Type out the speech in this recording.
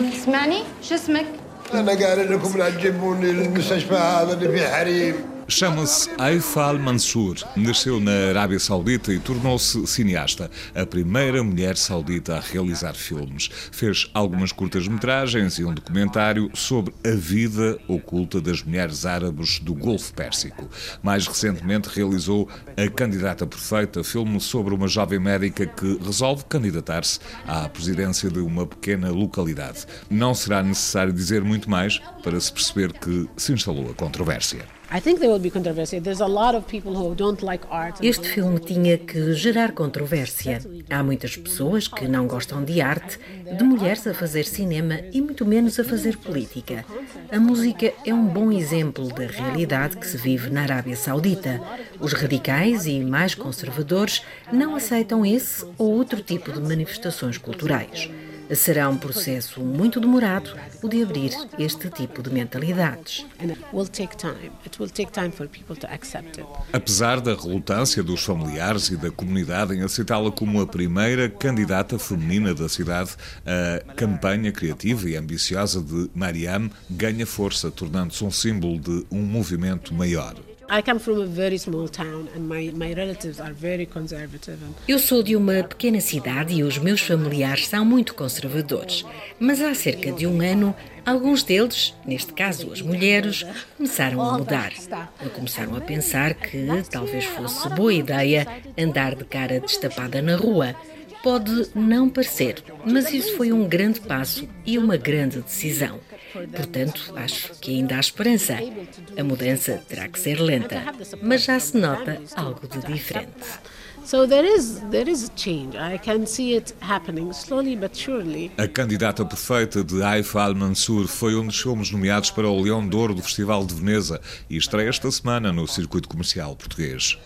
اسمعني شو اسمك؟ أنا قايل لكم لا تجيبوني للمستشفى هذا اللي فيه حريم Chama-se Aifal Mansour, nasceu na Arábia Saudita e tornou-se cineasta, a primeira mulher saudita a realizar filmes. Fez algumas curtas-metragens e um documentário sobre a vida oculta das mulheres árabes do Golfo Pérsico. Mais recentemente realizou A Candidata Perfeita, filme sobre uma jovem médica que resolve candidatar-se à presidência de uma pequena localidade. Não será necessário dizer muito mais para se perceber que se instalou a controvérsia. Este filme tinha que gerar controvérsia. Há muitas pessoas que não gostam de arte, de mulheres a fazer cinema e muito menos a fazer política. A música é um bom exemplo da realidade que se vive na Arábia Saudita. Os radicais e mais conservadores não aceitam esse ou outro tipo de manifestações culturais. Será um processo muito demorado o de abrir este tipo de mentalidades. Apesar da relutância dos familiares e da comunidade em aceitá-la como a primeira candidata feminina da cidade, a campanha criativa e ambiciosa de Mariam ganha força, tornando-se um símbolo de um movimento maior. Eu sou de uma pequena cidade e os meus familiares são muito conservadores. Mas há cerca de um ano, alguns deles, neste caso as mulheres, começaram a mudar. Começaram a pensar que talvez fosse boa ideia andar de cara destapada na rua. Pode não parecer, mas isso foi um grande passo e uma grande decisão. Portanto, acho que ainda há esperança. A mudança terá que ser lenta, mas já se nota algo de diferente. A candidata perfeita de Haifa Al-Mansur foi um dos filmes nomeados para o Leão de Ouro do Festival de Veneza e estreia esta semana no circuito comercial português.